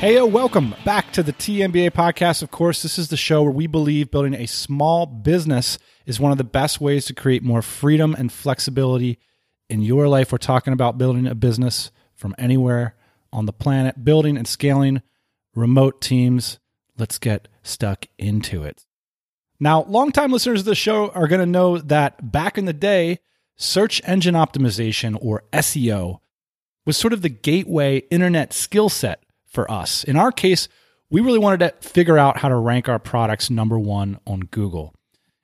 Hey, yo, welcome back to the TMBA podcast. Of course, this is the show where we believe building a small business is one of the best ways to create more freedom and flexibility in your life. We're talking about building a business from anywhere on the planet, building and scaling remote teams. Let's get stuck into it. Now, longtime listeners of the show are going to know that back in the day, search engine optimization or SEO was sort of the gateway internet skill set for us. In our case, we really wanted to figure out how to rank our products number one on Google.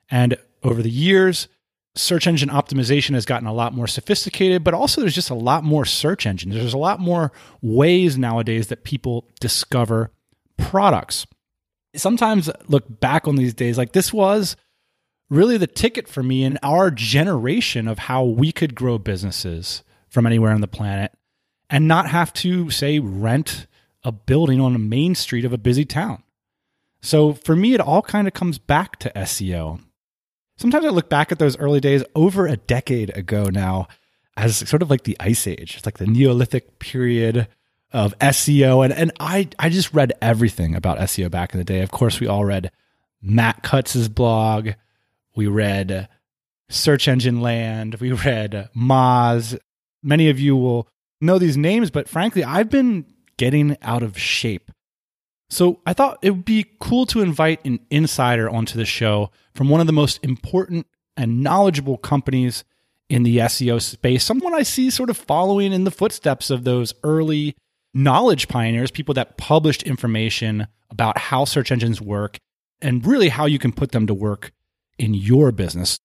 And over the years, search engine optimization has gotten a lot more sophisticated, but also there's just a lot more search engines. There's a lot more ways nowadays that people discover products. Sometimes look back on these days like this was really the ticket for me in our generation of how we could grow businesses from anywhere on the planet and not have to say rent a building on a main street of a busy town. So for me, it all kind of comes back to SEO. Sometimes I look back at those early days over a decade ago now as sort of like the ice age. It's like the Neolithic period of SEO. And, and I, I just read everything about SEO back in the day. Of course, we all read Matt Cutts's blog. We read Search Engine Land. We read Moz. Many of you will know these names, but frankly, I've been getting out of shape. So I thought it would be cool to invite an insider onto the show from one of the most important and knowledgeable companies in the SEO space, someone I see sort of following in the footsteps of those early knowledge pioneers, people that published information about how search engines work and really how you can put them to work in your business.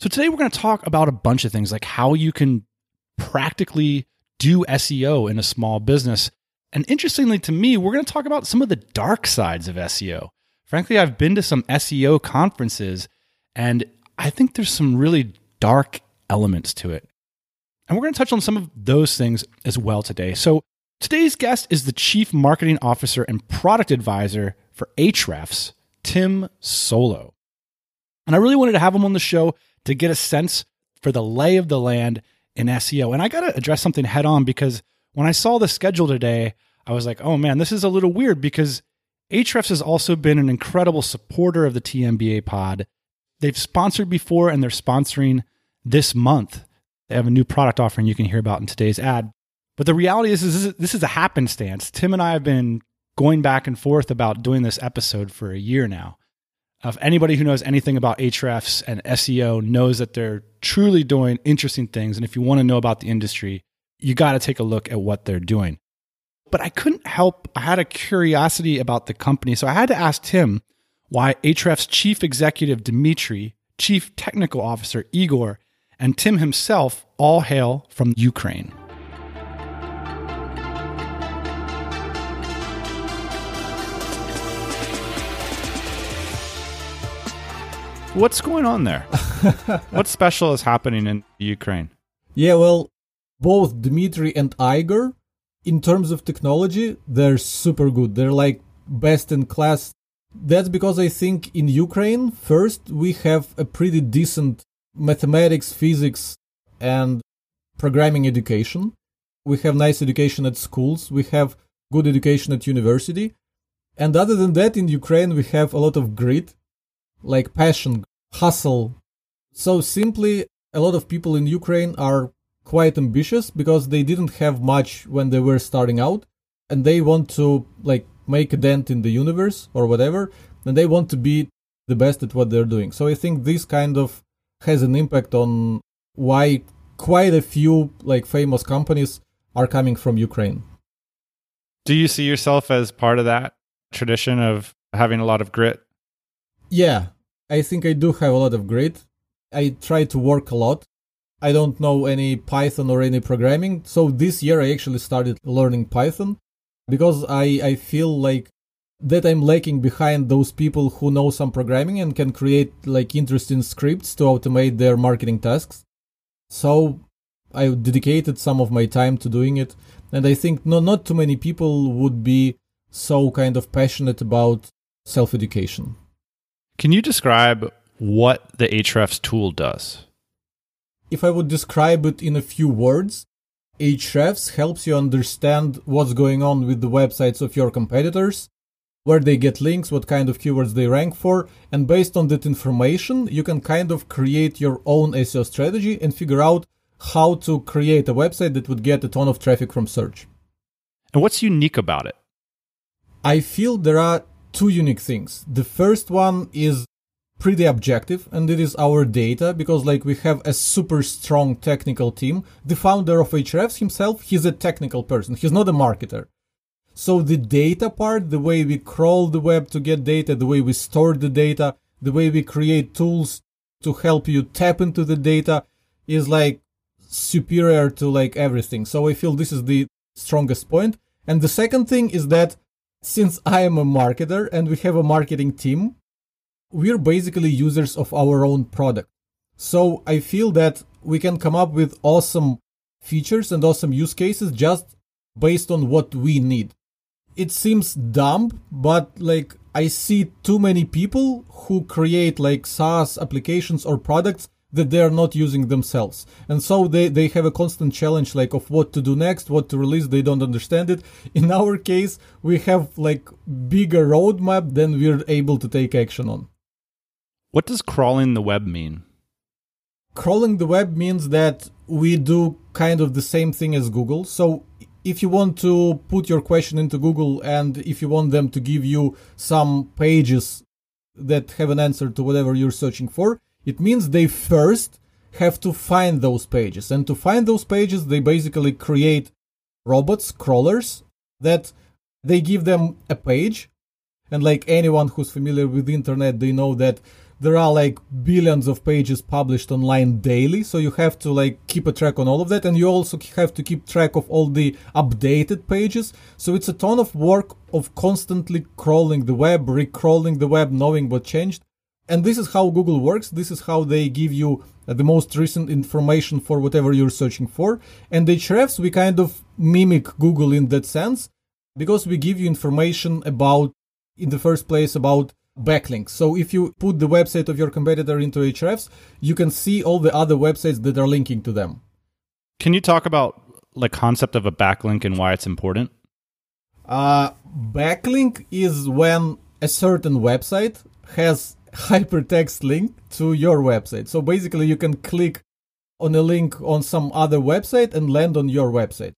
So today we're going to talk about a bunch of things like how you can practically do SEO in a small business and interestingly to me, we're going to talk about some of the dark sides of SEO. Frankly, I've been to some SEO conferences and I think there's some really dark elements to it. And we're going to touch on some of those things as well today. So, today's guest is the Chief Marketing Officer and Product Advisor for Ahrefs, Tim Solo. And I really wanted to have him on the show to get a sense for the lay of the land in SEO. And I got to address something head on because when I saw the schedule today, I was like, oh man, this is a little weird because Ahrefs has also been an incredible supporter of the TMBA pod. They've sponsored before and they're sponsoring this month. They have a new product offering you can hear about in today's ad. But the reality is, is this is a happenstance. Tim and I have been going back and forth about doing this episode for a year now. Uh, if anybody who knows anything about Ahrefs and SEO knows that they're truly doing interesting things, and if you want to know about the industry, you got to take a look at what they're doing. But I couldn't help, I had a curiosity about the company. So I had to ask Tim why Ahrefs chief executive Dmitry, chief technical officer Igor, and Tim himself all hail from Ukraine. What's going on there? what special is happening in Ukraine? Yeah, well, both Dmitry and Igor, in terms of technology, they're super good. They're like best in class. That's because I think in Ukraine, first, we have a pretty decent mathematics, physics, and programming education. We have nice education at schools. We have good education at university. And other than that, in Ukraine, we have a lot of grit, like passion, hustle. So simply, a lot of people in Ukraine are quite ambitious because they didn't have much when they were starting out and they want to like make a dent in the universe or whatever and they want to be the best at what they're doing. So i think this kind of has an impact on why quite a few like famous companies are coming from ukraine. Do you see yourself as part of that tradition of having a lot of grit? Yeah. I think i do have a lot of grit. I try to work a lot I don't know any Python or any programming. So this year I actually started learning Python because I, I feel like that I'm lacking behind those people who know some programming and can create like interesting scripts to automate their marketing tasks. So I dedicated some of my time to doing it. And I think no, not too many people would be so kind of passionate about self education. Can you describe what the Ahrefs tool does? If I would describe it in a few words, Ahrefs helps you understand what's going on with the websites of your competitors, where they get links, what kind of keywords they rank for, and based on that information, you can kind of create your own SEO strategy and figure out how to create a website that would get a ton of traffic from search. And what's unique about it? I feel there are two unique things. The first one is pretty objective and it is our data because like we have a super strong technical team. The founder of Ahrefs himself, he's a technical person. He's not a marketer. So the data part, the way we crawl the web to get data, the way we store the data, the way we create tools to help you tap into the data is like superior to like everything. So I feel this is the strongest point. And the second thing is that since I am a marketer and we have a marketing team, we're basically users of our own product. So I feel that we can come up with awesome features and awesome use cases just based on what we need. It seems dumb, but like I see too many people who create like SaaS applications or products that they are not using themselves. And so they, they have a constant challenge like of what to do next, what to release, they don't understand it. In our case, we have like bigger roadmap than we're able to take action on. What does crawling the web mean? Crawling the web means that we do kind of the same thing as Google. So if you want to put your question into Google and if you want them to give you some pages that have an answer to whatever you're searching for, it means they first have to find those pages. And to find those pages, they basically create robots, crawlers, that they give them a page. And like anyone who's familiar with the internet, they know that there are like billions of pages published online daily so you have to like keep a track on all of that and you also have to keep track of all the updated pages so it's a ton of work of constantly crawling the web recrawling the web knowing what changed and this is how Google works. This is how they give you uh, the most recent information for whatever you're searching for. And Ahrefs we kind of mimic Google in that sense because we give you information about, in the first place, about backlinks. So if you put the website of your competitor into Ahrefs, you can see all the other websites that are linking to them. Can you talk about the concept of a backlink and why it's important? Uh, backlink is when a certain website has hypertext link to your website. So basically, you can click on a link on some other website and land on your website.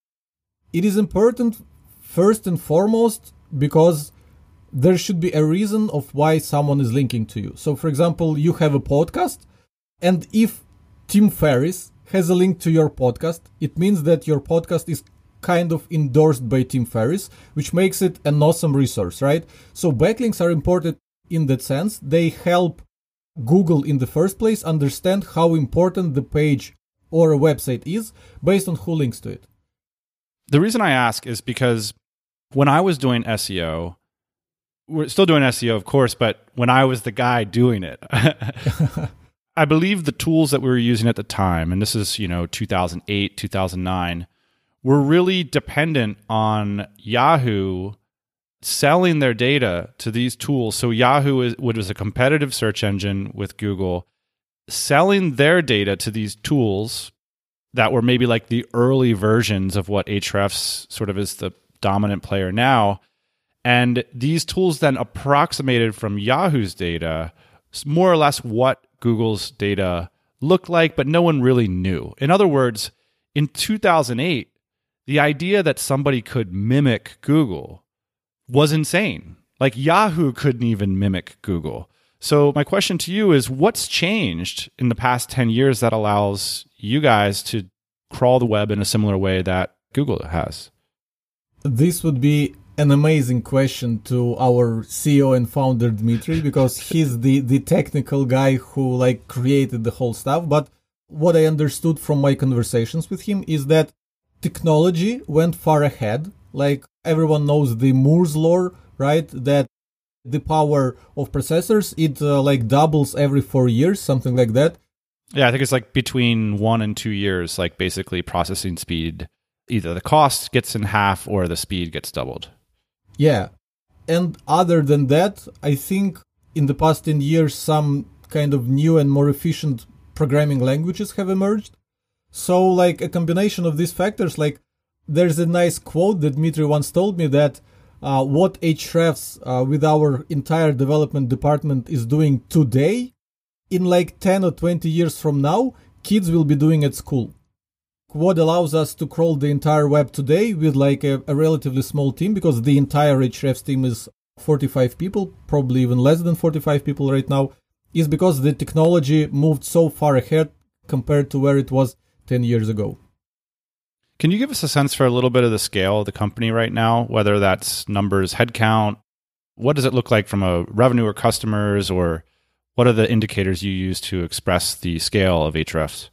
It is important first and foremost because there should be a reason of why someone is linking to you. So, for example, you have a podcast, and if Tim Ferriss has a link to your podcast, it means that your podcast is kind of endorsed by Tim Ferriss, which makes it an awesome resource, right? So backlinks are important in that sense. They help Google in the first place understand how important the page or a website is based on who links to it. The reason I ask is because when I was doing SEO, we're still doing SEO, of course, but when I was the guy doing it, I believe the tools that we were using at the time, and this is, you know, 2008, 2009, were really dependent on Yahoo selling their data to these tools. So Yahoo is, was a competitive search engine with Google, selling their data to these tools that were maybe like the early versions of what Ahrefs sort of is the dominant player now. And these tools then approximated from Yahoo's data more or less what Google's data looked like, but no one really knew. In other words, in 2008, the idea that somebody could mimic Google was insane. Like Yahoo couldn't even mimic Google. So, my question to you is what's changed in the past 10 years that allows you guys to crawl the web in a similar way that Google has? This would be an amazing question to our CEO and founder Dmitry because he's the the technical guy who like created the whole stuff but what I understood from my conversations with him is that technology went far ahead like everyone knows the Moore's law, right? That the power of processors. It uh, like doubles every four years, something like that. Yeah, I think it's like between one and two years, like basically processing speed. Either the cost gets in half or the speed gets doubled. Yeah. And other than that, I think in the past 10 years, some kind of new and more efficient programming languages have emerged. So, like a combination of these factors, like there's a nice quote that Dmitry once told me that uh, what Ahrefs uh, with our entire development department is doing today, in like 10 or 20 years from now, kids will be doing at school. What allows us to crawl the entire web today with like a, a relatively small team because the entire Ahrefs team is 45 people, probably even less than 45 people right now, is because the technology moved so far ahead compared to where it was 10 years ago. Can you give us a sense for a little bit of the scale of the company right now, whether that's numbers, headcount? What does it look like from a revenue or customers, or what are the indicators you use to express the scale of Ahrefs?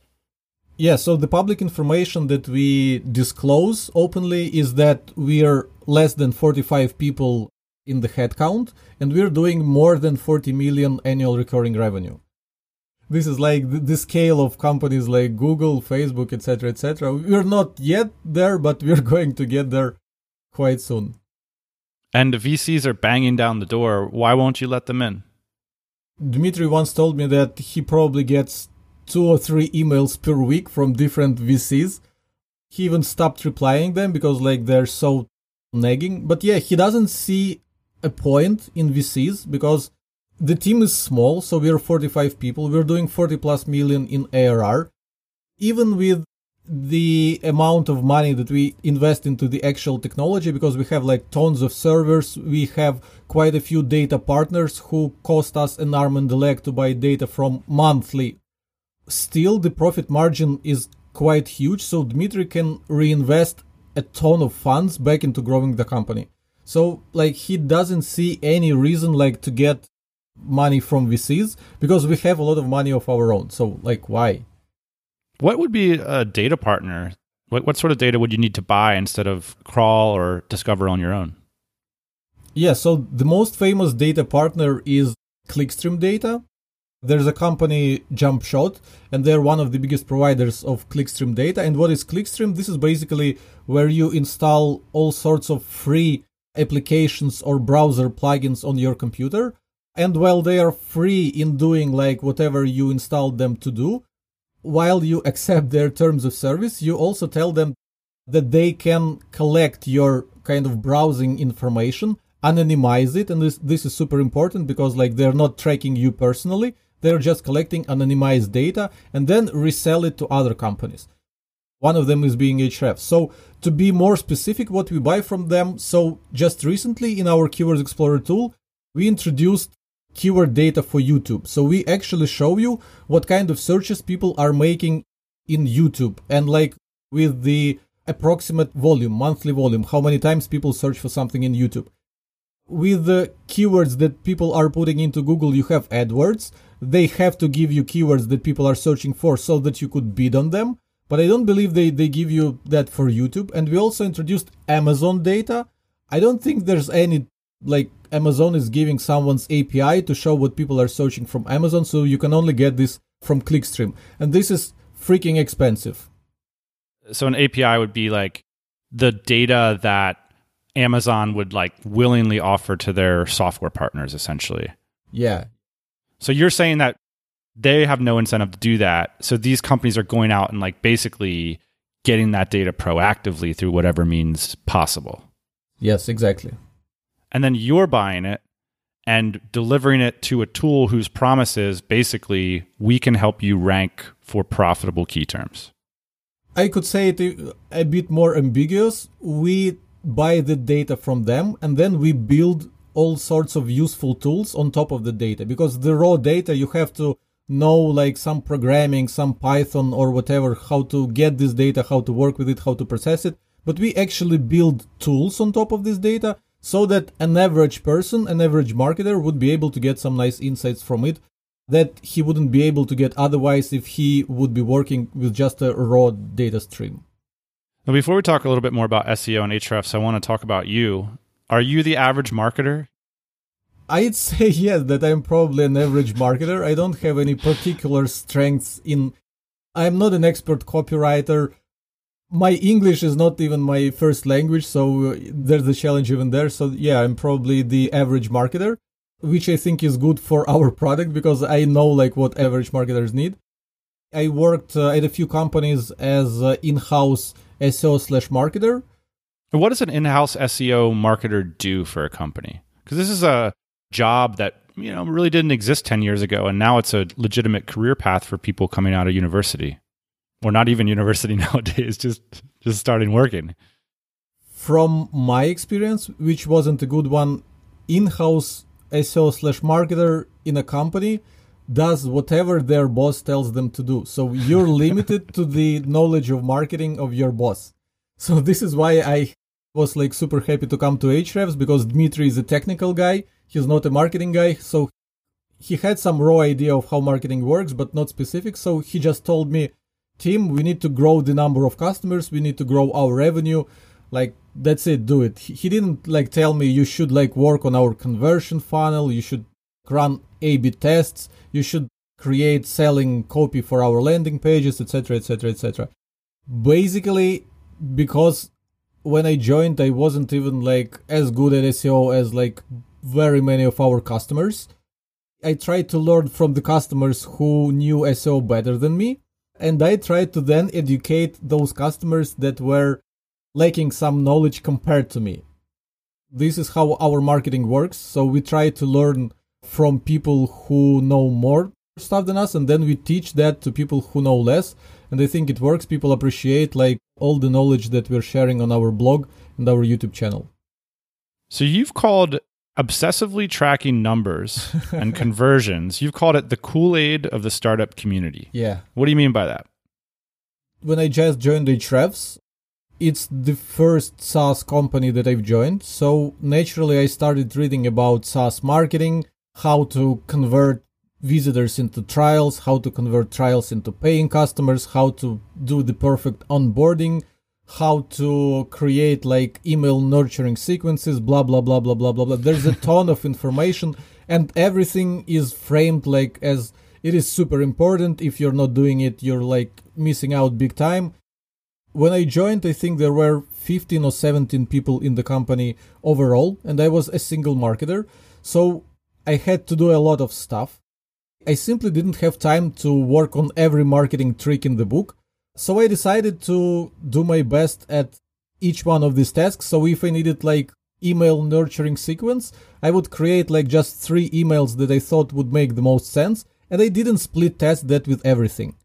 Yeah, so the public information that we disclose openly is that we are less than 45 people in the headcount, and we're doing more than 40 million annual recurring revenue this is like the, scale of companies like Google, Facebook, etc., etc. We're not yet there, but we're going to get there quite soon. And the VCs are banging down the door. Why won't you let them in? Dmitry once told me that he probably gets two or three emails per week from different VCs. He even stopped replying them because like they're so nagging. But yeah, he doesn't see a point in VCs because the team is small, so we're 45 people. We're doing 40 plus million in ARR. Even with the amount of money that we invest into the actual technology, because we have like tons of servers, we have quite a few data partners who cost us an arm and a leg to buy data from monthly. Still, the profit margin is quite huge, so Dmitry can reinvest a ton of funds back into growing the company. So, like, he doesn't see any reason, like, to get money from VCs because we have a lot of money of our own. So, like, why? What would be a data partner? What, what sort of data would you need to buy instead of crawl or discover on your own? Yeah, so the most famous data partner is Clickstream Data. There's a company, JumpShot, and they're one of the biggest providers of Clickstream data. And what is Clickstream? This is basically where you install all sorts of free applications or browser plugins on your computer and while they are free in doing like whatever you installed them to do, while you accept their terms of service, you also tell them that they can collect your kind of browsing information, anonymize it, and this this is super important because like they're not tracking you personally, they're just collecting anonymized data and then resell it to other companies. One of them is being Ahrefs. So to be more specific, what we buy from them, so just recently in our Keywords Explorer tool, we introduced keyword data for YouTube. So we actually show you what kind of searches people are making in YouTube and like with the approximate volume, monthly volume, how many times people search for something in YouTube. With the keywords that people are putting into Google, you have AdWords. They have to give you keywords that people are searching for so that you could bid on them. But I don't believe they, they give you that for YouTube. And we also introduced Amazon data. I don't think there's any like Amazon is giving someone's API to show what people are searching from Amazon, so you can only get this from Clickstream. And this is freaking expensive. So an API would be like the data that Amazon would like willingly offer to their software partners essentially. Yeah. So you're saying that they have no incentive to do that. So these companies are going out and like basically getting that data proactively through whatever means possible. Yes, exactly and then you're buying it and delivering it to a tool whose promise is basically we can help you rank for profitable key terms. I could say it a bit more ambiguous. We buy the data from them and then we build all sorts of useful tools on top of the data because the raw data you have to know like some programming, some Python or whatever, how to get this data, how to work with it, how to process it. But we actually build tools on top of this data so that an average person, an average marketer would be able to get some nice insights from it that he wouldn't be able to get otherwise if he would be working with just a raw data stream. Now, before we talk a little bit more about SEO and Ahrefs, I want to talk about you. Are you the average marketer? I'd say yes that I'm probably an average marketer. I don't have any particular strengths in I'm not an expert copywriter. My English is not even my first language, so uh, there's a challenge even there. So yeah, I'm probably the average marketer, which I think is good for our product because I know like what average marketers need. I worked uh, at a few companies as uh, in-house SEO slash marketer. What does an in-house SEO marketer do for a company? Because this is a job that you know really didn't exist 10 years ago and now it's a legitimate career path for people coming out of university or not even university nowadays just just starting working from my experience which wasn't a good one in-house seo slash marketer in a company does whatever their boss tells them to do so you're limited to the knowledge of marketing of your boss so this is why i was like super happy to come to Ahrefs because Dmitry is a technical guy He's not a marketing guy, so he had some raw idea of how marketing works, but not specific. So he just told me, Tim, we need to grow the number of customers. We need to grow our revenue. Like, that's it, do it. He didn't like tell me you should like work on our conversion funnel. You should run A-B tests. You should create selling copy for our landing pages, etc., etc., etc. Basically, because when I joined, I wasn't even like as good at SEO as like very many of our customers. I tried to learn from the customers who knew SEO better than me, and I tried to then educate those customers that were lacking some knowledge compared to me. This is how our marketing works. So we try to learn from people who know more stuff than us, and then we teach that to people who know less. And I think it works. People appreciate like all the knowledge that we're sharing on our blog and our YouTube channel. So you've called obsessively tracking numbers and conversions. You've called it the Kool Aid of the startup community. Yeah. What do you mean by that? When I just joined Ahrefs, it's the first SaaS company that I've joined. So naturally, I started reading about SaaS marketing, how to convert visitors into trials, how to convert trials into paying customers, how to do the perfect onboarding, how to create like email nurturing sequences, blah, blah, blah, blah, blah, blah, blah. There's a ton of information and everything is framed like as it is super important. If you're not doing it, you're like missing out big time. When I joined, I think there were 15 or 17 people in the company overall, and I was a single marketer. So I had to do a lot of stuff. I simply didn't have time to work on every marketing trick in the book. So I decided to do my best at each one of these tasks. So if I needed like email nurturing sequence, I would create like just three emails that I thought would make the most sense. And I didn't split test that with everything.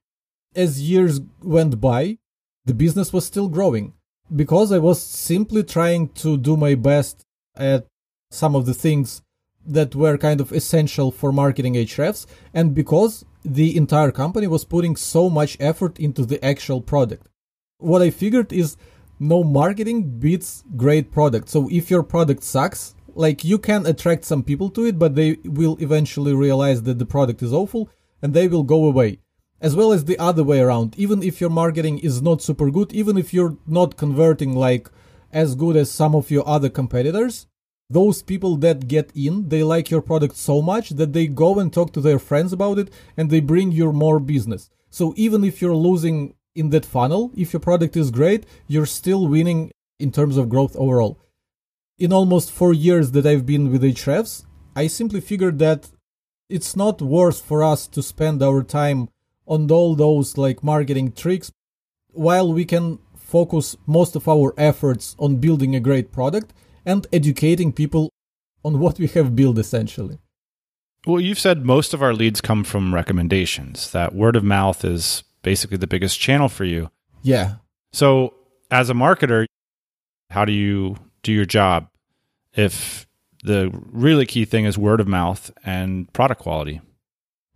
As years went by, the business was still growing because I was simply trying to do my best at some of the things that were kind of essential for marketing Ahrefs and because the entire company was putting so much effort into the actual product. What I figured is no marketing beats great product. So if your product sucks, like you can attract some people to it, but they will eventually realize that the product is awful and they will go away. As well as the other way around. Even if your marketing is not super good, even if you're not converting like as good as some of your other competitors, those people that get in, they like your product so much that they go and talk to their friends about it and they bring you more business. So even if you're losing in that funnel, if your product is great, you're still winning in terms of growth overall. In almost four years that I've been with Ahrefs, I simply figured that it's not worth for us to spend our time on all those like marketing tricks while we can focus most of our efforts on building a great product and educating people on what we have built essentially. Well, you've said most of our leads come from recommendations, that word of mouth is basically the biggest channel for you. Yeah. So, as a marketer, how do you do your job if the really key thing is word of mouth and product quality?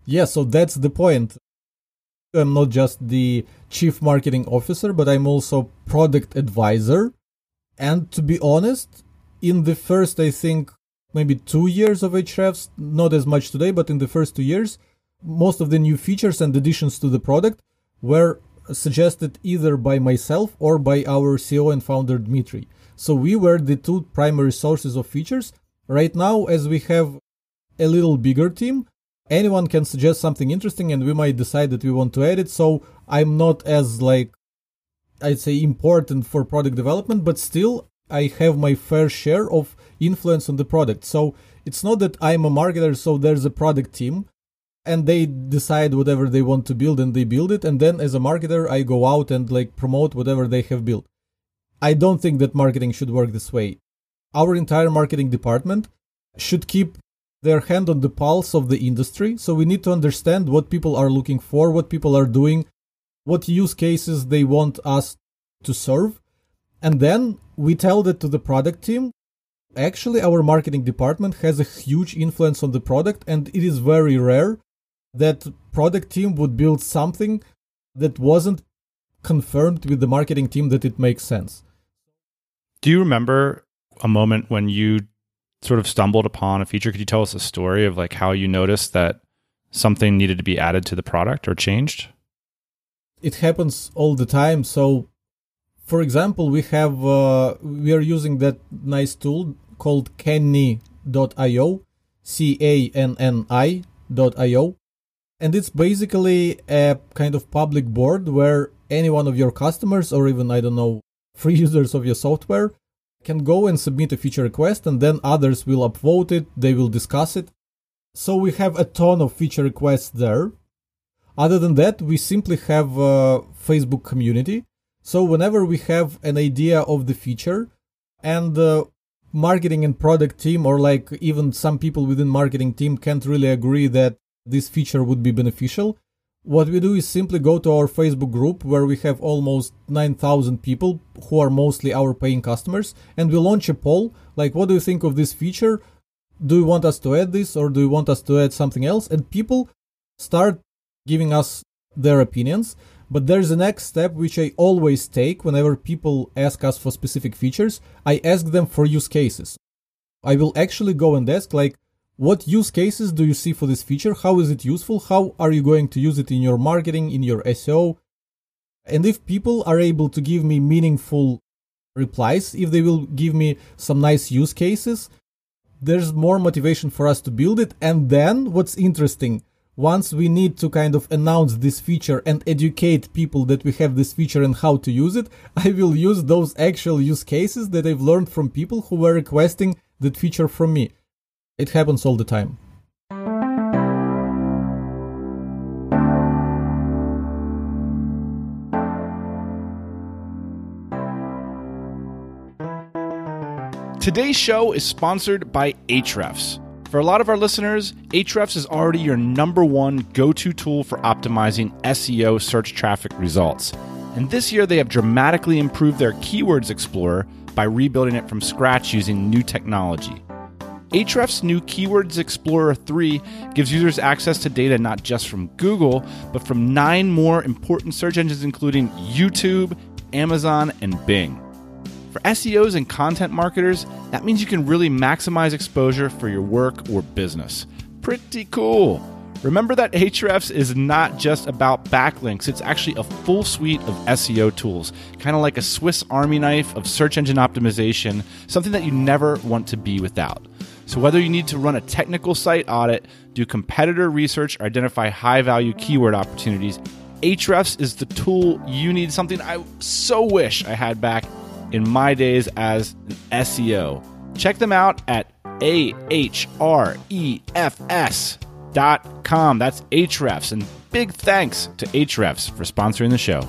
Yeah, so that's the point. I'm not just the chief marketing officer, but I'm also product advisor. And to be honest, in the first, I think, maybe two years of Ahrefs, not as much today, but in the first two years, most of the new features and additions to the product were suggested either by myself or by our CEO and founder Dmitry. So we were the two primary sources of features. Right now, as we have a little bigger team. Anyone can suggest something interesting and we might decide that we want to add it. So I'm not as like, I'd say important for product development, but still I have my fair share of influence on the product. So it's not that I'm a marketer, so there's a product team and they decide whatever they want to build and they build it. And then as a marketer, I go out and like promote whatever they have built. I don't think that marketing should work this way. Our entire marketing department should keep their hand on the pulse of the industry. So we need to understand what people are looking for, what people are doing, what use cases they want us to serve. And then we tell that to the product team. Actually, our marketing department has a huge influence on the product, and it is very rare that product team would build something that wasn't confirmed with the marketing team that it makes sense. Do you remember a moment when you sort of stumbled upon a feature? Could you tell us a story of like how you noticed that something needed to be added to the product or changed? It happens all the time. So, for example, we have uh, we are using that nice tool called Canny.io, C A N N I.io, and it's basically a kind of public board where any one of your customers or even I don't know free users of your software can go and submit a feature request and then others will upvote it, they will discuss it. So we have a ton of feature requests there. Other than that, we simply have a Facebook community. So whenever we have an idea of the feature and the marketing and product team or like even some people within marketing team can't really agree that this feature would be beneficial, what we do is simply go to our Facebook group where we have almost 9,000 people who are mostly our paying customers and we launch a poll like what do you think of this feature? Do you want us to add this or do you want us to add something else? And people start giving us their opinions. But there's a next step which I always take whenever people ask us for specific features. I ask them for use cases. I will actually go and ask like what use cases do you see for this feature? How is it useful? How are you going to use it in your marketing, in your SEO? And if people are able to give me meaningful replies, if they will give me some nice use cases, there's more motivation for us to build it. And then what's interesting, once we need to kind of announce this feature and educate people that we have this feature and how to use it, I will use those actual use cases that I've learned from people who were requesting that feature from me. It happens all the time. Today's show is sponsored by Ahrefs. For a lot of our listeners, Ahrefs is already your number one go to tool for optimizing SEO search traffic results. And this year, they have dramatically improved their Keywords Explorer by rebuilding it from scratch using new technology. Ahrefs' new Keywords Explorer 3 gives users access to data not just from Google, but from nine more important search engines, including YouTube, Amazon, and Bing. For SEOs and content marketers, that means you can really maximize exposure for your work or business. Pretty cool. Remember that Ahrefs is not just about backlinks, it's actually a full suite of SEO tools, kind of like a Swiss army knife of search engine optimization, something that you never want to be without. So, whether you need to run a technical site audit, do competitor research, or identify high value keyword opportunities, Ahrefs is the tool you need, something I so wish I had back in my days as an SEO. Check them out at ahrefs.com. That's hrefs. And big thanks to Ahrefs for sponsoring the show.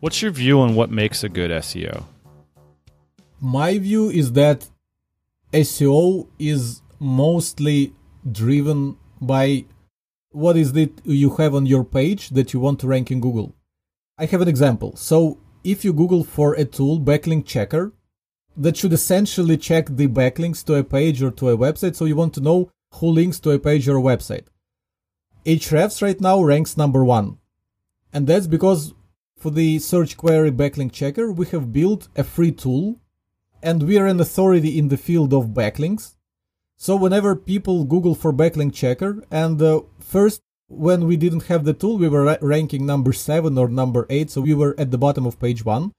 What's your view on what makes a good SEO? my view is that SEO is mostly driven by what is it you have on your page that you want to rank in Google. I have an example. So if you Google for a tool, backlink checker, that should essentially check the backlinks to a page or to a website. So you want to know who links to a page or a website. Ahrefs right now ranks number one. And that's because for the search query backlink checker, we have built a free tool and we are an authority in the field of backlinks. So whenever people Google for backlink checker, and uh, first when we didn't have the tool, we were ra- ranking number seven or number eight, so we were at the bottom of page one.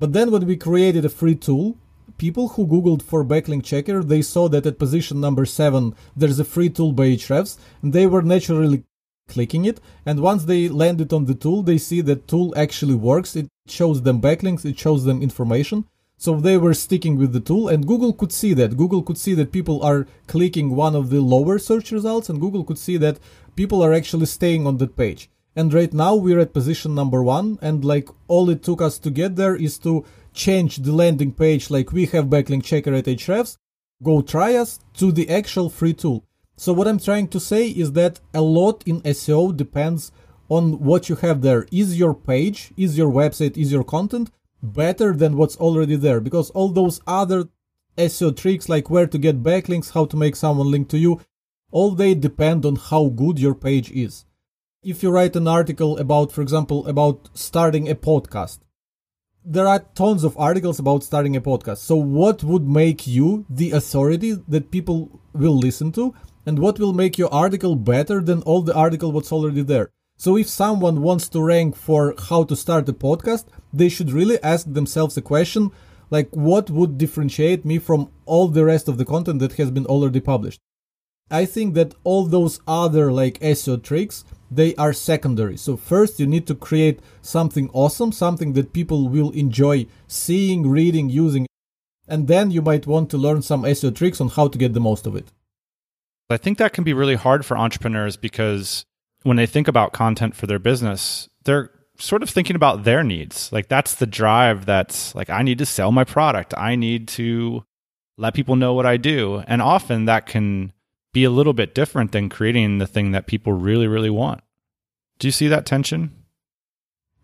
But then when we created a free tool, people who googled for backlink checker they saw that at position number 7 there's a free tool by Ahrefs and they were naturally clicking it. And once they landed on the tool they see that tool actually works. It shows them backlinks it shows them information so they were sticking with the tool and google could see that google could see that people are clicking one of the lower search results and google could see that people are actually staying on that page and right now we're at position number one and like all it took us to get there is to change the landing page like we have backlink checker at Ahrefs, go try us to the actual free tool. So what I'm trying to say is that a lot in SEO depends on what you have there. Is your page, is your website, is your content better than what's already there? Because all those other SEO tricks like where to get backlinks, how to make someone link to you, all they depend on how good your page is if you write an article about, for example, about starting a podcast, there are tons of articles about starting a podcast. So, what would make you the authority that people will listen to, and what will make your article better than all the article what's already there? So, if someone wants to rank for how to start a podcast, they should really ask themselves a question like, what would differentiate me from all the rest of the content that has been already published? I think that all those other like SEO tricks they are secondary. So first you need to create something awesome, something that people will enjoy seeing, reading, using, and then you might want to learn some SEO tricks on how to get the most of it. I think that can be really hard for entrepreneurs because when they think about content for their business, they're sort of thinking about their needs. Like that's the drive that's like I need to sell my product. I need to let people know what I do. And often that can be a little bit different than creating the thing that people really, really want. Do you see that tension?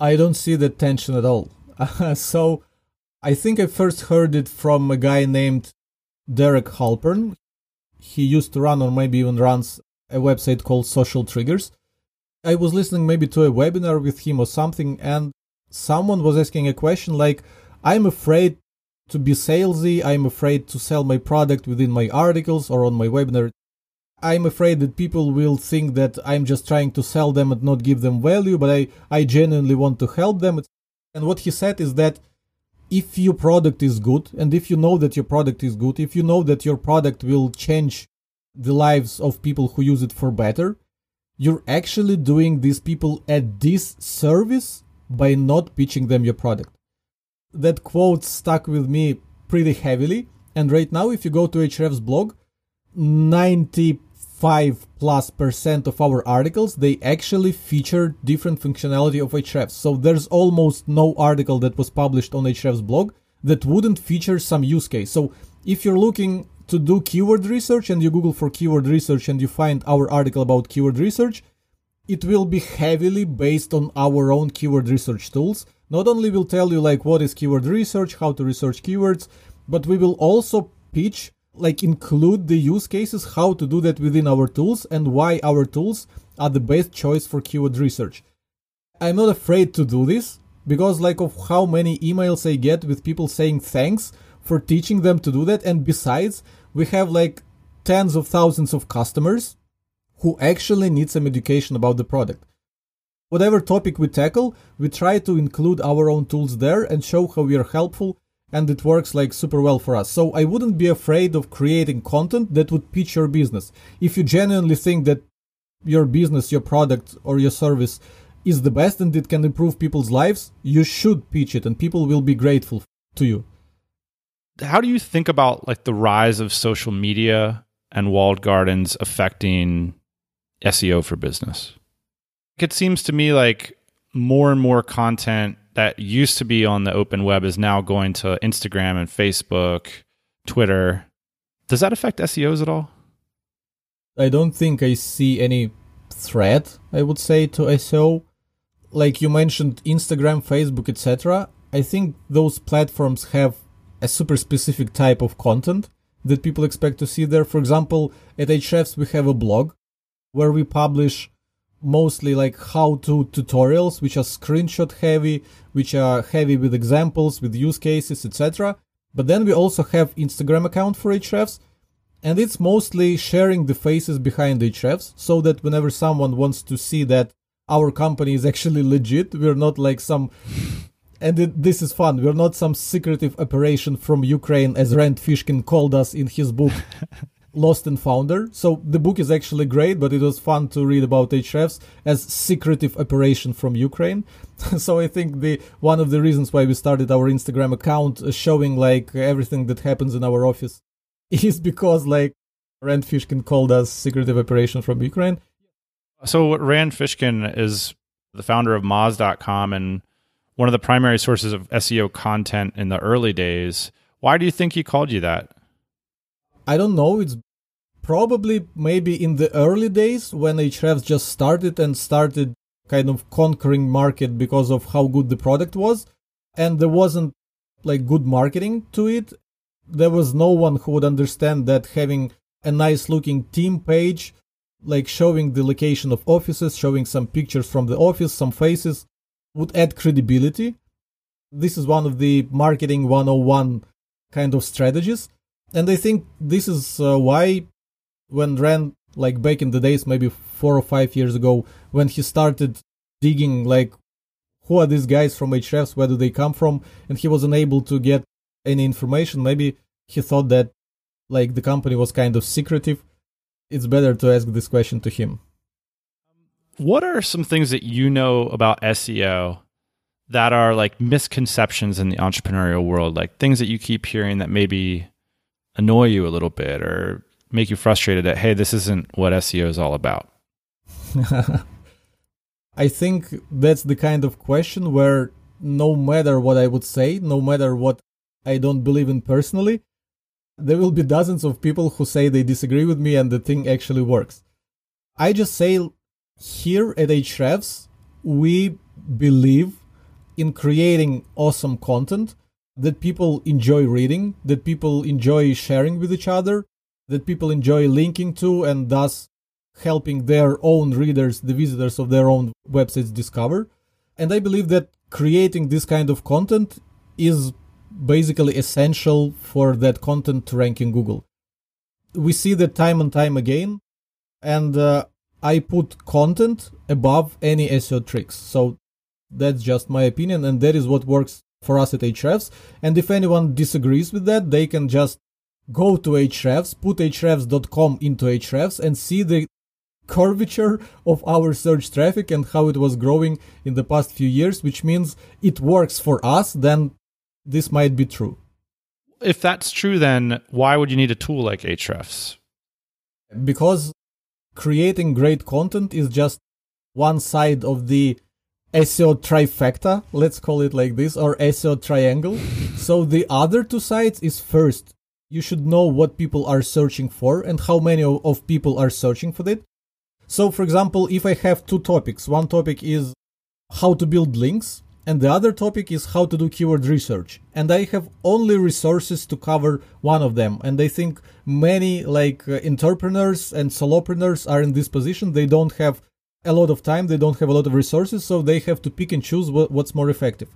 I don't see that tension at all. so I think I first heard it from a guy named Derek Halpern. He used to run or maybe even runs a website called Social Triggers. I was listening maybe to a webinar with him or something, and someone was asking a question like, I'm afraid to be salesy, I'm afraid to sell my product within my articles or on my webinar. I'm afraid that people will think that I'm just trying to sell them and not give them value, but I, I genuinely want to help them. And what he said is that if your product is good, and if you know that your product is good, if you know that your product will change the lives of people who use it for better, you're actually doing these people a disservice by not pitching them your product. That quote stuck with me pretty heavily. And right now, if you go to Ahrefs blog, 95 plus percent of our articles they actually feature different functionality of Ahrefs. So there's almost no article that was published on Ahrefs blog that wouldn't feature some use case. So if you're looking to do keyword research and you Google for keyword research and you find our article about keyword research, it will be heavily based on our own keyword research tools. Not only will tell you like what is keyword research, how to research keywords, but we will also pitch like include the use cases how to do that within our tools and why our tools are the best choice for keyword research i'm not afraid to do this because like of how many emails i get with people saying thanks for teaching them to do that and besides we have like tens of thousands of customers who actually need some education about the product whatever topic we tackle we try to include our own tools there and show how we are helpful and it works like super well for us. So I wouldn't be afraid of creating content that would pitch your business. If you genuinely think that your business, your product, or your service is the best and it can improve people's lives, you should pitch it and people will be grateful to you. How do you think about like the rise of social media and walled gardens affecting SEO for business? It seems to me like more and more content that used to be on the open web is now going to Instagram and Facebook, Twitter. Does that affect SEOs at all? I don't think I see any threat, I would say, to SEO. Like you mentioned, Instagram, Facebook, etc. I think those platforms have a super specific type of content that people expect to see there. For example, at Ahrefs we have a blog where we publish mostly like how to tutorials which are screenshot heavy which are heavy with examples with use cases etc but then we also have instagram account for Ahrefs, and it's mostly sharing the faces behind Ahrefs, so that whenever someone wants to see that our company is actually legit we're not like some and it, this is fun. We're not some secretive operation from Ukraine, as Rand Fishkin called us in his book Lost and Founder. So the book is actually great, but it was fun to read about Ahrefs as secretive operation from Ukraine. so I think the one of the reasons why we started our Instagram account uh, showing like everything that happens in our office is because like Rand Fishkin called us secretive operation from Ukraine. So Rand Fishkin is the founder of Moz.com and one of the primary sources of SEO content in the early days. Why do you think he called you that? I don't know. It's probably maybe in the early days when Ahrefs just started and started kind of conquering market because of how good the product was. And there wasn't like good marketing to it. There was no one who would understand that having a nice looking team page, like showing the location of offices, showing some pictures from the office, some faces, would add credibility. This is one of the marketing 101 kind of strategies. And I think this is uh, why when Rand, like back in the days, maybe four or five years ago, when he started digging, like, who are these guys from Ahrefs, Where do they come from? And he wasn't able to get any information. Maybe he thought that, like, the company was kind of secretive. It's better to ask this question to him. What are some things that you know about SEO that are like misconceptions in the entrepreneurial world? Like things that you keep hearing that maybe annoy you a little bit or make you frustrated that hey this isn't what seo is all about i think that's the kind of question where no matter what i would say no matter what i don't believe in personally there will be dozens of people who say they disagree with me and the thing actually works i just say here at Ahrefs, we believe in creating awesome content that people enjoy reading, that people enjoy sharing with each other, that people enjoy linking to, and thus helping their own readers, the visitors of their own websites, discover. And I believe that creating this kind of content is basically essential for that content to rank in Google. We see that time and time again, and uh, I put content above any SEO tricks. So that's just my opinion, and that is what works for us at Ahrefs. And if anyone disagrees with that, they can just go to Ahrefs, put ahrefs.com into Ahrefs and see the curvature of our search traffic and how it was growing in the past few years, which means it works for us, then this might be true. If that's true, then why would you need a tool like Ahrefs? Because creating great content is just one side of the SEO trifecta, let's call it like this, or SEO triangle. so the other two sides is first, you should know what people are searching for and how many of people are searching for it. So for example, if I have two topics, one topic is how to build links and the other topic is how to do keyword research. And I have only resources to cover one of them. And I think many like uh, entrepreneurs and solopreneurs are in this position. They don't have a lot of time, they don't have a lot of resources, so they have to pick and choose what, what's more effective.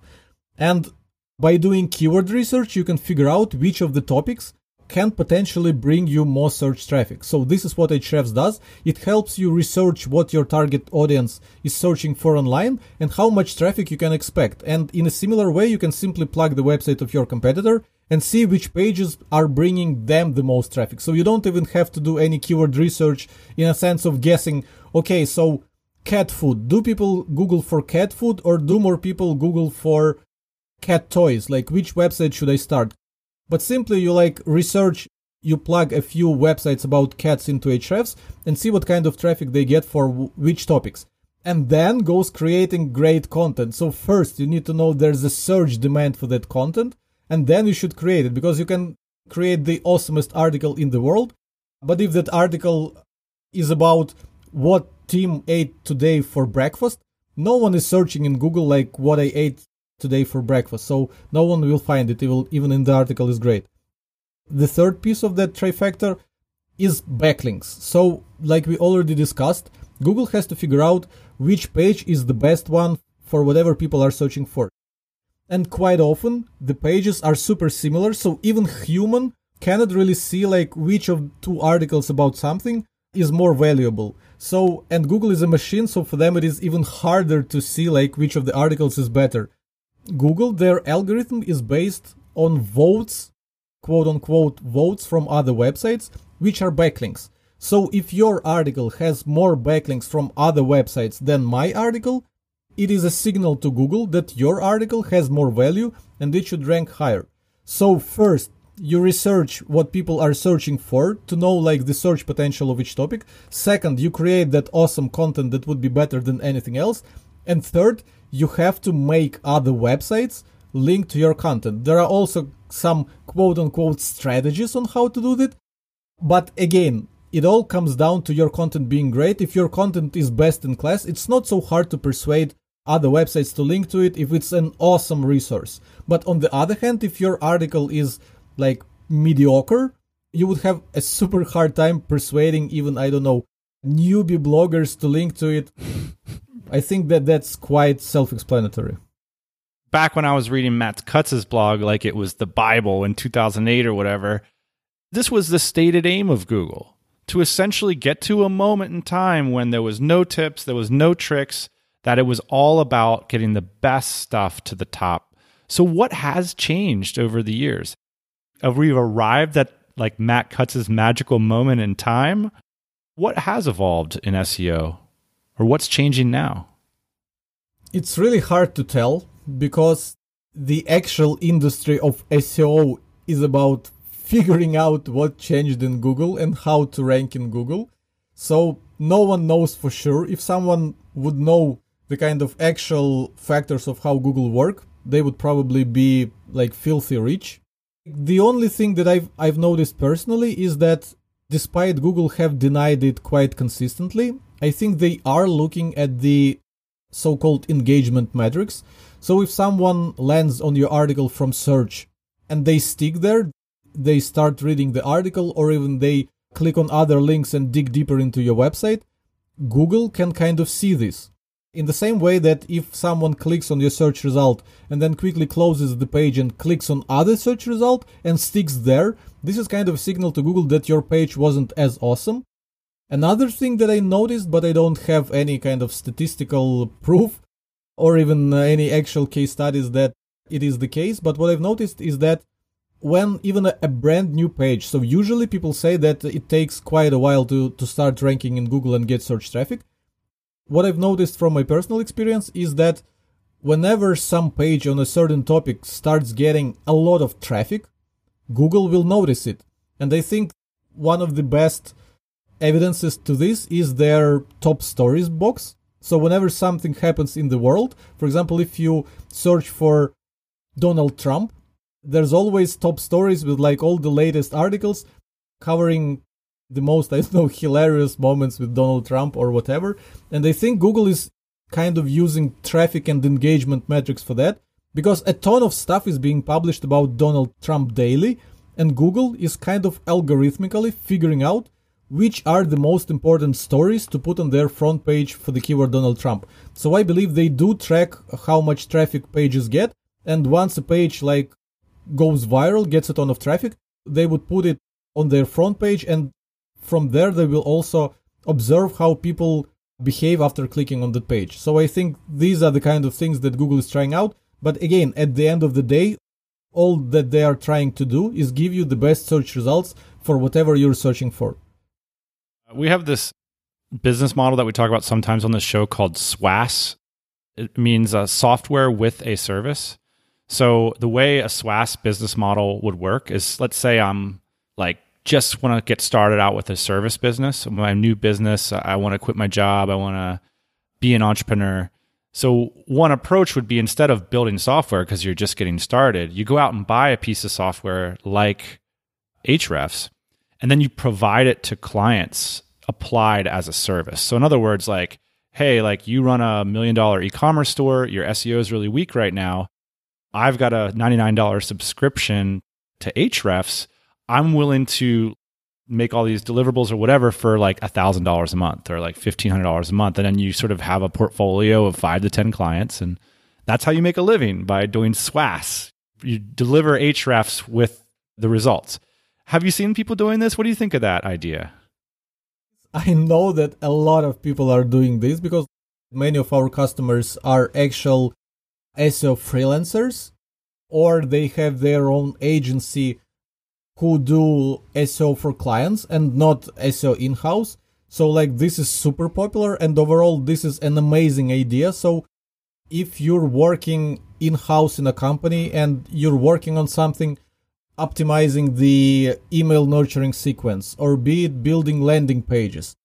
And by doing keyword research, you can figure out which of the topics can potentially bring you more search traffic. So this is what Ahrefs does. It helps you research what your target audience is searching for online and how much traffic you can expect. And in a similar way, you can simply plug the website of your competitor and see which pages are bringing them the most traffic. So you don't even have to do any keyword research in a sense of guessing, okay, so cat food. Do people Google for cat food or do more people Google for cat toys? Like which website should I start? But simply you like research, you plug a few websites about cats into Ahrefs and see what kind of traffic they get for w- which topics. And then goes creating great content. So first you need to know there's a surge demand for that content and then you should create it because you can create the awesomest article in the world. But if that article is about what team ate today for breakfast, no one is searching in Google like what I ate today for breakfast. So no one will find it, even in the article is great. The third piece of that trifecta is backlinks. So, like we already discussed, Google has to figure out which page is the best one for whatever people are searching for. And quite often, the pages are super similar, so even human cannot really see like which of two articles about something is more valuable. So, and Google is a machine, so for them it is even harder to see like which of the articles is better. Google, their algorithm is based on votes, quote unquote, votes from other websites, which are backlinks. So if your article has more backlinks from other websites than my article, it is a signal to Google that your article has more value and it should rank higher. So first, you research what people are searching for to know like the search potential of each topic. Second, you create that awesome content that would be better than anything else. And third, you have to make other websites link to your content. There are also some quote unquote strategies on how to do that. But again, it all comes down to your content being great. If your content is best in class, it's not so hard to persuade other websites to link to it if it's an awesome resource. But on the other hand, if your article is like mediocre, you would have a super hard time persuading even, I don't know, newbie bloggers to link to it. I think that that's quite self explanatory. Back when I was reading Matt Cutts's blog, like it was the Bible in 2008 or whatever, this was the stated aim of Google to essentially get to a moment in time when there was no tips, there was no tricks, that it was all about getting the best stuff to the top. So, what has changed over the years? Uh, Have we arrived at like Matt Cutts's magical moment in time? What has evolved in SEO, or what's changing now? It's really hard to tell because the actual industry of SEO is about figuring out what changed in Google and how to rank in Google. So no one knows for sure. If someone would know the kind of actual factors of how Google work, they would probably be like filthy rich. The only thing that I've I've noticed personally is that despite Google have denied it quite consistently, I think they are looking at the so-called engagement metrics. So if someone lands on your article from search and they stick there, they start reading the article or even they click on other links and dig deeper into your website, Google can kind of see this in the same way that if someone clicks on your search result and then quickly closes the page and clicks on other search result and sticks there, this is kind of a signal to Google that your page wasn't as awesome. Another thing that I noticed, but I don't have any kind of statistical proof or even uh, any actual case studies that it is the case, but what I've noticed is that when even a, a, brand new page, so usually people say that it takes quite a while to, to start ranking in Google and get search traffic what I've noticed from my personal experience is that whenever some page on a certain topic starts getting a lot of traffic, Google will notice it. And I think one of the best evidences to this is their top stories box. So whenever something happens in the world, for example, if you search for Donald Trump, there's always top stories with like all the latest articles covering the most, I don't know, hilarious moments with Donald Trump or whatever. And I think Google is kind of using traffic and engagement metrics for that because a ton of stuff is being published about Donald Trump daily, and Google is kind of algorithmically figuring out which are the most important stories to put on their front page for the keyword Donald Trump. So I believe they do track how much traffic pages get, and once a page like goes viral, gets a ton of traffic, they would put it on their front page and from there they will also observe how people behave after clicking on the page. So I think these are the kind of things that Google is trying out. But again, at the end of the day, all that they are trying to do is give you the best search results for whatever you're searching for. We have this business model that we talk about sometimes on this show called SWAS. It means a software with a service. So the way a SWAS business model would work is let's say I'm like just want to get started out with a service business, my new business. I want to quit my job. I want to be an entrepreneur. So, one approach would be instead of building software because you're just getting started, you go out and buy a piece of software like Ahrefs, and then you provide it to clients applied as a service. So, in other words, like, hey, like you run a million dollar e commerce store, your SEO is really weak right now. I've got a $99 subscription to Ahrefs. I'm willing to make all these deliverables or whatever for like a thousand dollars a month or like fifteen hundred dollars a month, and then you sort of have a portfolio of five to ten clients, and that's how you make a living by doing SWAS. You deliver Ahrefs with the results. Have you seen people doing this? What do you think of that idea? I know that a lot of people are doing this because many of our customers are actual SEO freelancers or they have their own agency who do SEO for clients and not SEO in-house. So like this is super popular and overall this is an amazing idea. So if you're working in-house in a company and you're working on something optimizing the email nurturing sequence or be it building landing pages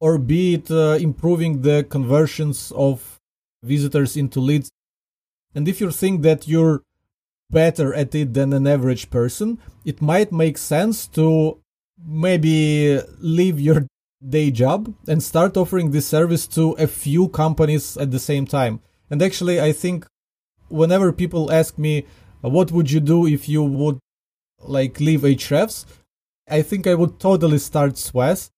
or be it uh, improving the conversions of visitors into leads. And if you think that you're better at it than an average person it might make sense to maybe leave your day job and start offering this service to a few companies at the same time. And actually i think whenever people ask me what would you do if you would like leave Ahrefs, I think I would totally start SWAS.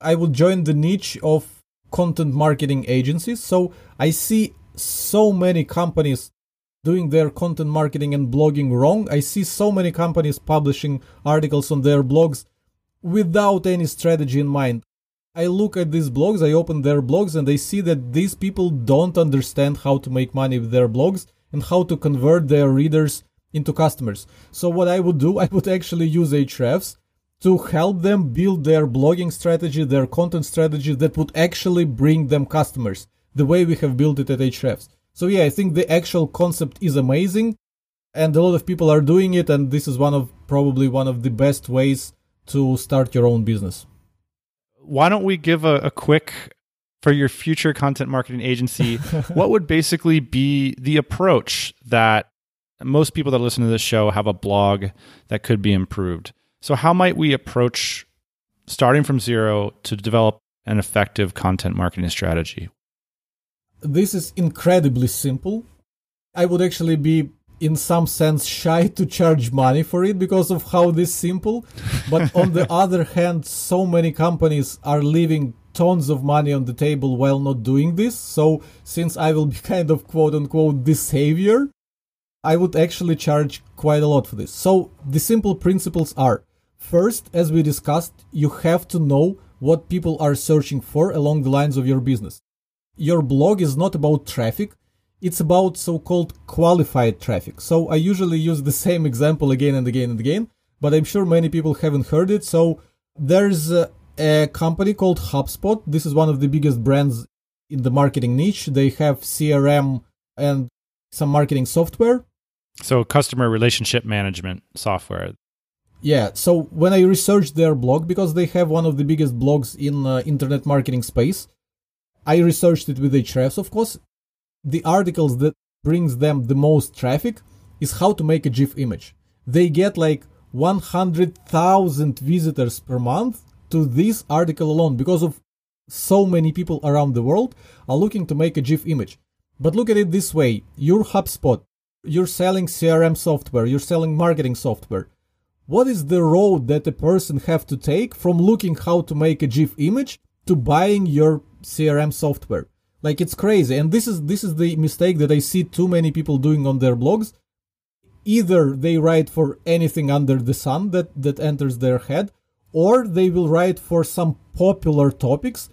I would join the niche of content marketing agencies. So I see so many companies doing their content marketing and blogging wrong. I see so many companies publishing articles on their blogs without any strategy in mind. I look at these blogs, I open their blogs, and I see that these people don't understand how to make money with their blogs and how to convert their readers into customers. So what I would do, I would actually use Ahrefs to help them build their blogging strategy, their content strategy that would actually bring them customers the way we have built it at Ahrefs. So yeah, I think the actual concept is amazing and a lot of people are doing it and this is one of probably one of the best ways to start your own business. Why don't we give a, a quick for your future content marketing agency, what would basically be the approach that most people that listen to this show have a blog that could be improved. So, how might we approach starting from zero to develop an effective content marketing strategy? This is incredibly simple. I would actually be, in some sense, shy to charge money for it because of how this simple. But on the other hand, so many companies are leaving tons of money on the table while not doing this. So, since I will be kind of quote unquote the savior, I would actually charge quite a lot for this. So the simple principles are first, as we discussed, you have to know what people are searching for along the lines of your business. Your blog is not about traffic, it's about so called qualified traffic. So I usually use the same example again and again and again, but I'm sure many people haven't heard it. So there's a, a company called HubSpot. This is one of the biggest brands in the marketing niche. They have CRM and some marketing software so, customer relationship management software. Yeah, so when I researched their blog, because they have one of the biggest blogs in uh, internet marketing space, I researched it with Ahrefs, of course. The articles that brings them the most traffic is how to make a GIF image. They get like 100,000 visitors per month to this article alone because of so many people around the world are looking to make a GIF image. But look at it this way. Your HubSpot you're selling CRM software, you're selling marketing software. What is the road that a person have to take from looking how to make a GIF image to buying your CRM software? Like it's crazy. And this is this is the mistake that I see too many people doing on their blogs. Either they write for anything under the sun that, that enters their head, or they will write for some popular topics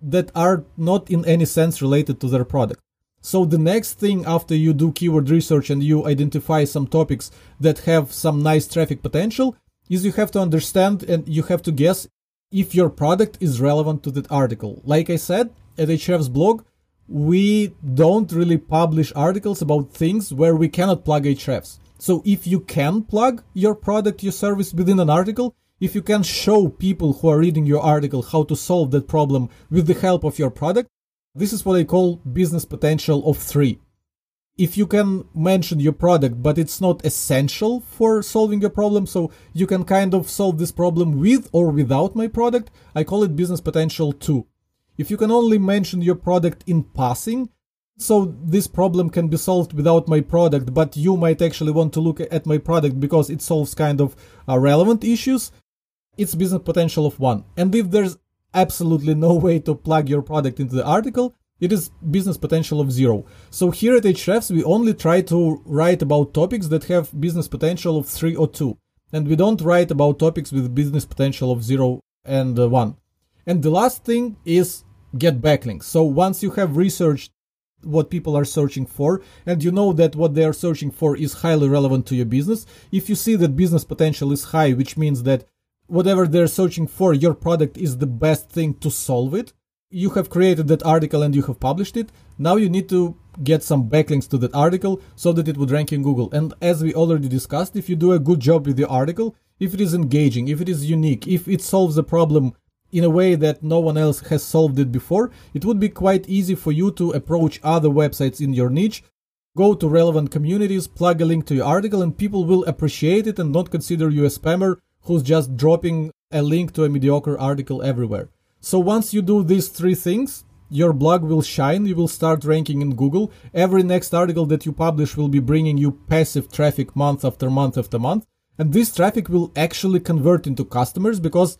that are not in any sense related to their product. So the next thing after you do keyword research and you identify some topics that have some nice traffic potential is you have to understand and you have to guess if your product is relevant to that article. Like I said, at Ahrefs blog, we don't really publish articles about things where we cannot plug Ahrefs. So if you can plug your product, your service within an article, if you can show people who are reading your article how to solve that problem with the help of your product, this is what I call business potential of three. If you can mention your product, but it's not essential for solving your problem, so you can kind of solve this problem with or without my product, I call it business potential two. If you can only mention your product in passing, so this problem can be solved without my product, but you might actually want to look at my product because it solves kind of uh, relevant issues, it's business potential of one. And if there's absolutely no way to plug your product into the article, it is business potential of zero. So here at Ahrefs, we only try to write about topics that have business potential of three or two. And we don't write about topics with business potential of zero and uh, one. And the last thing is get backlinks. So once you have researched what people are searching for and you know that what they are searching for is highly relevant to your business if you see that business potential is high which means that whatever they're searching for your product is the best thing to solve it. You have created that article and you have published it. Now you need to get some backlinks to that article so that it would rank in google. And as we already discussed if you do a good job with the article if it is engaging if it is unique if it solves a problem in a way that no one else has solved it before, it would be quite easy for you to approach other websites in your niche, go to relevant communities, plug a link to your article, and people will appreciate it and not consider you a spammer who's just dropping a link to a mediocre article everywhere. So once you do these three things, your blog will shine, you will start ranking in Google. Every next article that you publish will be bringing you passive traffic month after month after month. And this traffic will actually convert into customers because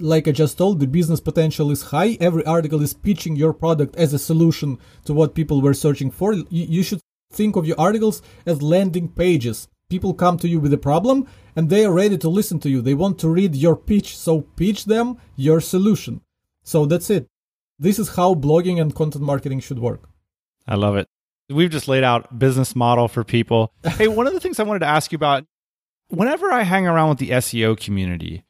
like I just told, the business potential is high. Every article is pitching your product as a solution to what people were searching for. You, should think of your articles as landing pages. People come to you with a problem and they are ready to listen to you. They want to read your pitch, so pitch them your solution. So that's it. This is how blogging and content marketing should work. I love it. We've just laid out business model for people. hey, one of the things I wanted to ask you about whenever I hang around with the SEO community,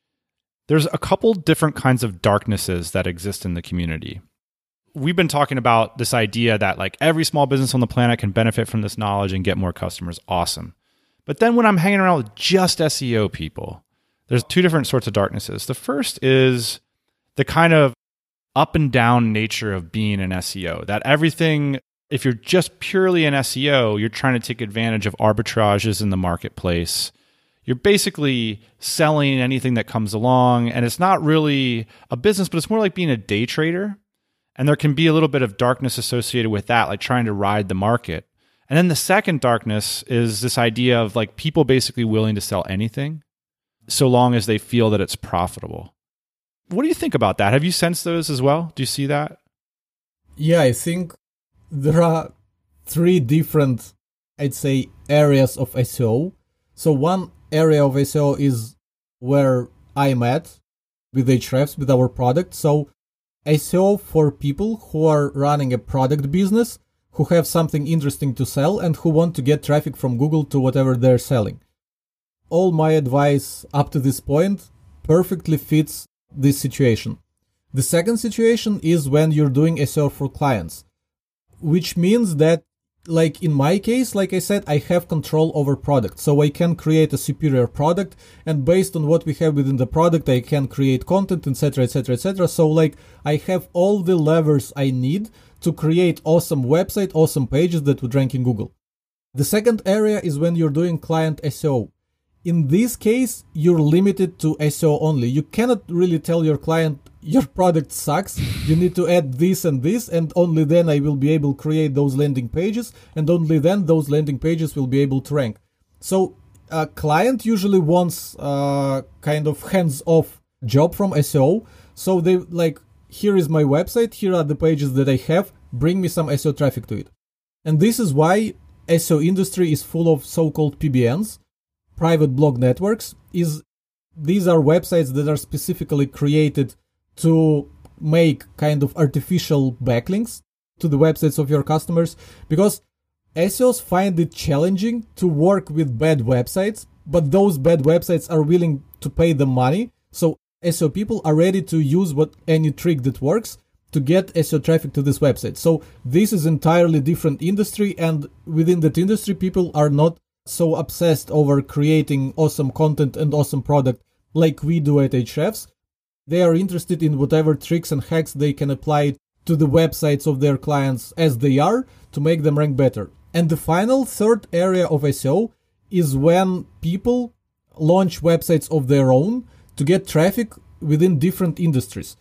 there's a couple different kinds of darknesses that exist in the community. We've been talking about this idea that like every small business on the planet can benefit from this knowledge and get more customers. Awesome. But then when I'm hanging around with just SEO people, there's two different sorts of darknesses. The first is the kind of up and down nature of being an SEO, that everything, if you're just purely an SEO, you're trying to take advantage of arbitrages in the marketplace. You're basically selling anything that comes along and it's not really a business but it's more like being a day trader. And there can be a little bit of darkness associated with that like trying to ride the market and then the second darkness is this idea of like people basically willing to sell anything so long as they feel that it's profitable. What do you think about that? Have you sensed those as well? Do you see that? Yeah i think there are three different i'd say areas of seo so one area of SEO is where I'm at with Ahrefs, with our product. So SEO for people who are running a product business, who have something interesting to sell and who want to get traffic from Google to whatever they're selling. All my advice up to this point perfectly fits this situation. The second situation is when you're doing SEO for clients, which means that like in my case, like I said, I have control over product. So I can create a superior product and based on what we have within the product, I can create content, etc., etc., etc. So like I have all the levers I need to create awesome website, awesome pages that would rank in Google. The second area is when you're doing client SEO. In this case, you're limited to SEO only. You cannot really tell your client your product sucks you need to add this and this and only then i will be able to create those landing pages and only then those landing pages will be able to rank so a client usually wants a kind of hands-off job from seo so they like here is my website here are the pages that i have bring me some seo traffic to it and this is why seo industry is full of so-called pbns private blog networks is these are websites that are specifically created to make kind of artificial backlinks to the websites of your customers because SEOs find it challenging to work with bad websites, but those bad websites are willing to pay the money. So SEO people are ready to use what any trick that works to get SEO traffic to this website. So this is entirely different industry and within that industry people are not so obsessed over creating awesome content and awesome product like we do at Ahrefs. They are interested in whatever tricks and hacks they can apply to the websites of their clients as they are to make them rank better. And the final third area of SEO is when people launch websites of their own to get traffic within different industries.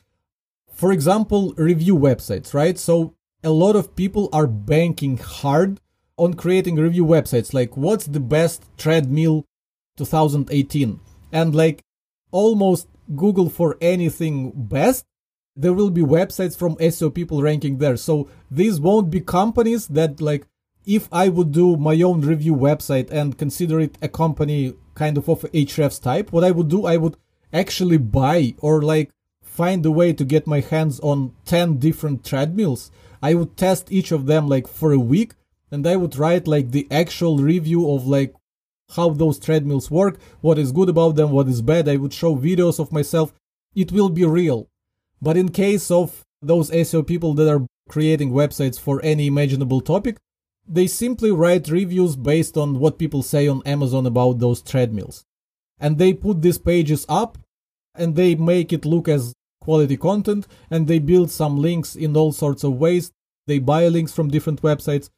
For example, review websites, right? So a lot of people are banking hard on creating review websites like what's the best treadmill 2018 and like almost Google for anything best, there will be websites from SEO people ranking there. So these won't be companies that like if I would do my own review website and consider it a company kind of of Ahrefs type, what I would do, I would actually buy or like find a way to get my hands on 10 different treadmills, I would test each of them like for a week and I would write like the actual review of like how those treadmills work, what is good about them, what is bad. I would show videos of myself. It will be real. But in case of those SEO people that are creating websites for any imaginable topic, they simply write reviews based on what people say on Amazon about those treadmills. And they put these pages up and they make it look as quality content and they build some links in all sorts of ways. They buy links from different websites.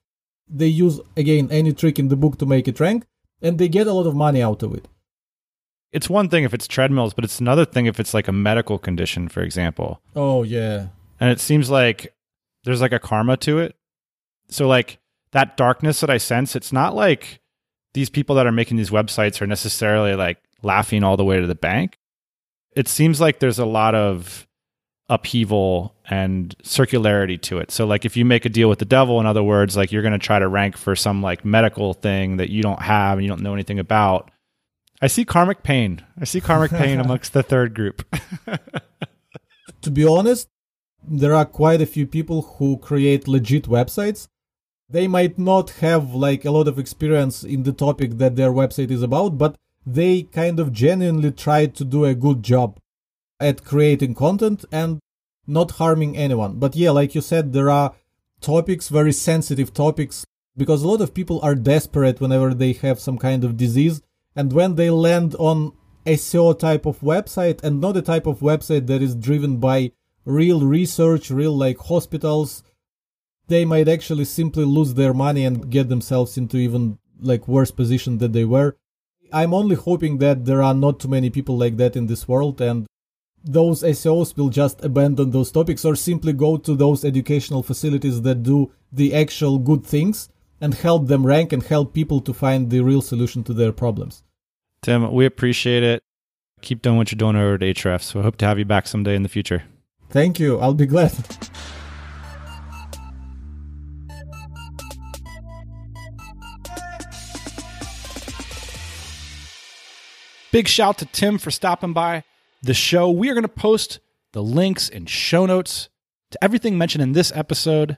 They use, again, any trick in the book to make it rank and they get a lot of money out of it. It's one thing if it's treadmills, but it's another thing if it's like a medical condition, for example. Oh, yeah. And it seems like there's like a karma to it. So, like that darkness that I sense, it's not like these people that are making these websites are necessarily like laughing all the way to the bank. It seems like there's a lot of upheaval and circularity to it. So like if you make a deal with the devil in other words like you're going to try to rank for some like medical thing that you don't have and you don't know anything about. I see karmic pain. I see karmic pain amongst the third group. to be honest, there are quite a few people who create legit websites. They might not have like a lot of experience in the topic that their website is about, but they kind of genuinely tried to do a good job at creating content and not harming anyone. But yeah, like you said, there are topics, very sensitive topics, because a lot of people are desperate whenever they have some kind of disease. And when they land on SEO type of website and not a type of website that is driven by real research, real like hospitals, they might actually simply lose their money and get themselves into even like worse position than they were. I'm only hoping that there are not too many people like that in this world and those SEOs will just abandon those topics or simply go to those educational facilities that do the actual good things and help them rank and help people to find the real solution to their problems. Tim, we appreciate it. Keep doing what you're doing over at Ahrefs. So I hope to have you back someday in the future. Thank you. I'll be glad. Big shout to Tim for stopping by the show. We are going to post the links and show notes to everything mentioned in this episode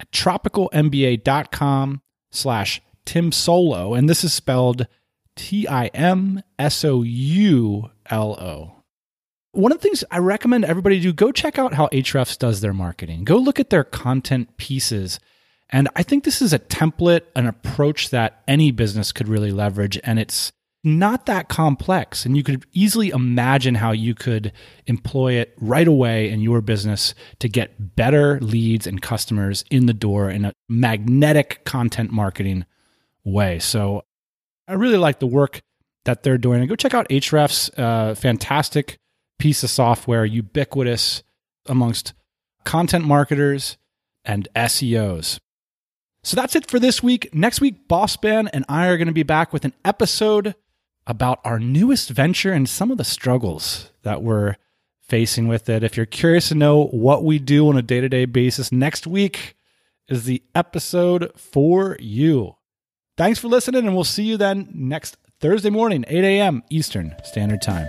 at tropicalmba.com slash Tim Soulo. And this is spelled T I M S O U L O. One of the things I recommend everybody do, go check out how Ahrefs does their marketing. Go look at their content pieces. And I think this is a template, an approach that any business could really leverage. And it's not that complex. And you could easily imagine how you could employ it right away in your business to get better leads and customers in the door in a magnetic content marketing way. So I really like the work that they're doing. And go check out Ahrefs, uh, fantastic piece of software, ubiquitous amongst content marketers and SEOs. So that's it for this week. Next week, Boss Ben and I are going to be back with an episode about our newest venture and some of the struggles that we're facing with it. If you're curious to know what we do on a day to day basis, next week is the episode for you. Thanks for listening, and we'll see you then next Thursday morning, 8 a.m. Eastern Standard Time.